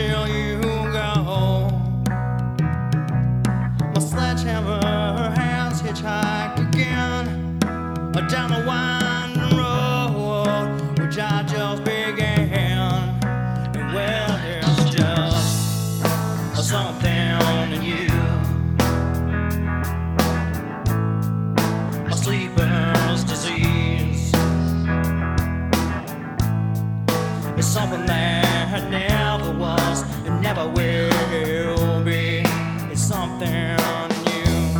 till you go. My sledgehammer has hitchhiked again down the winding road which I just began. And well, there's just something in you. A sleeper's disease. It's something that never. It's something new.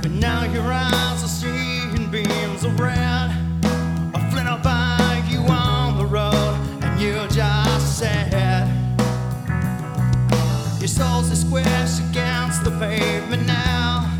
But now your eyes are seeing beams of red. Your squished against the pavement now.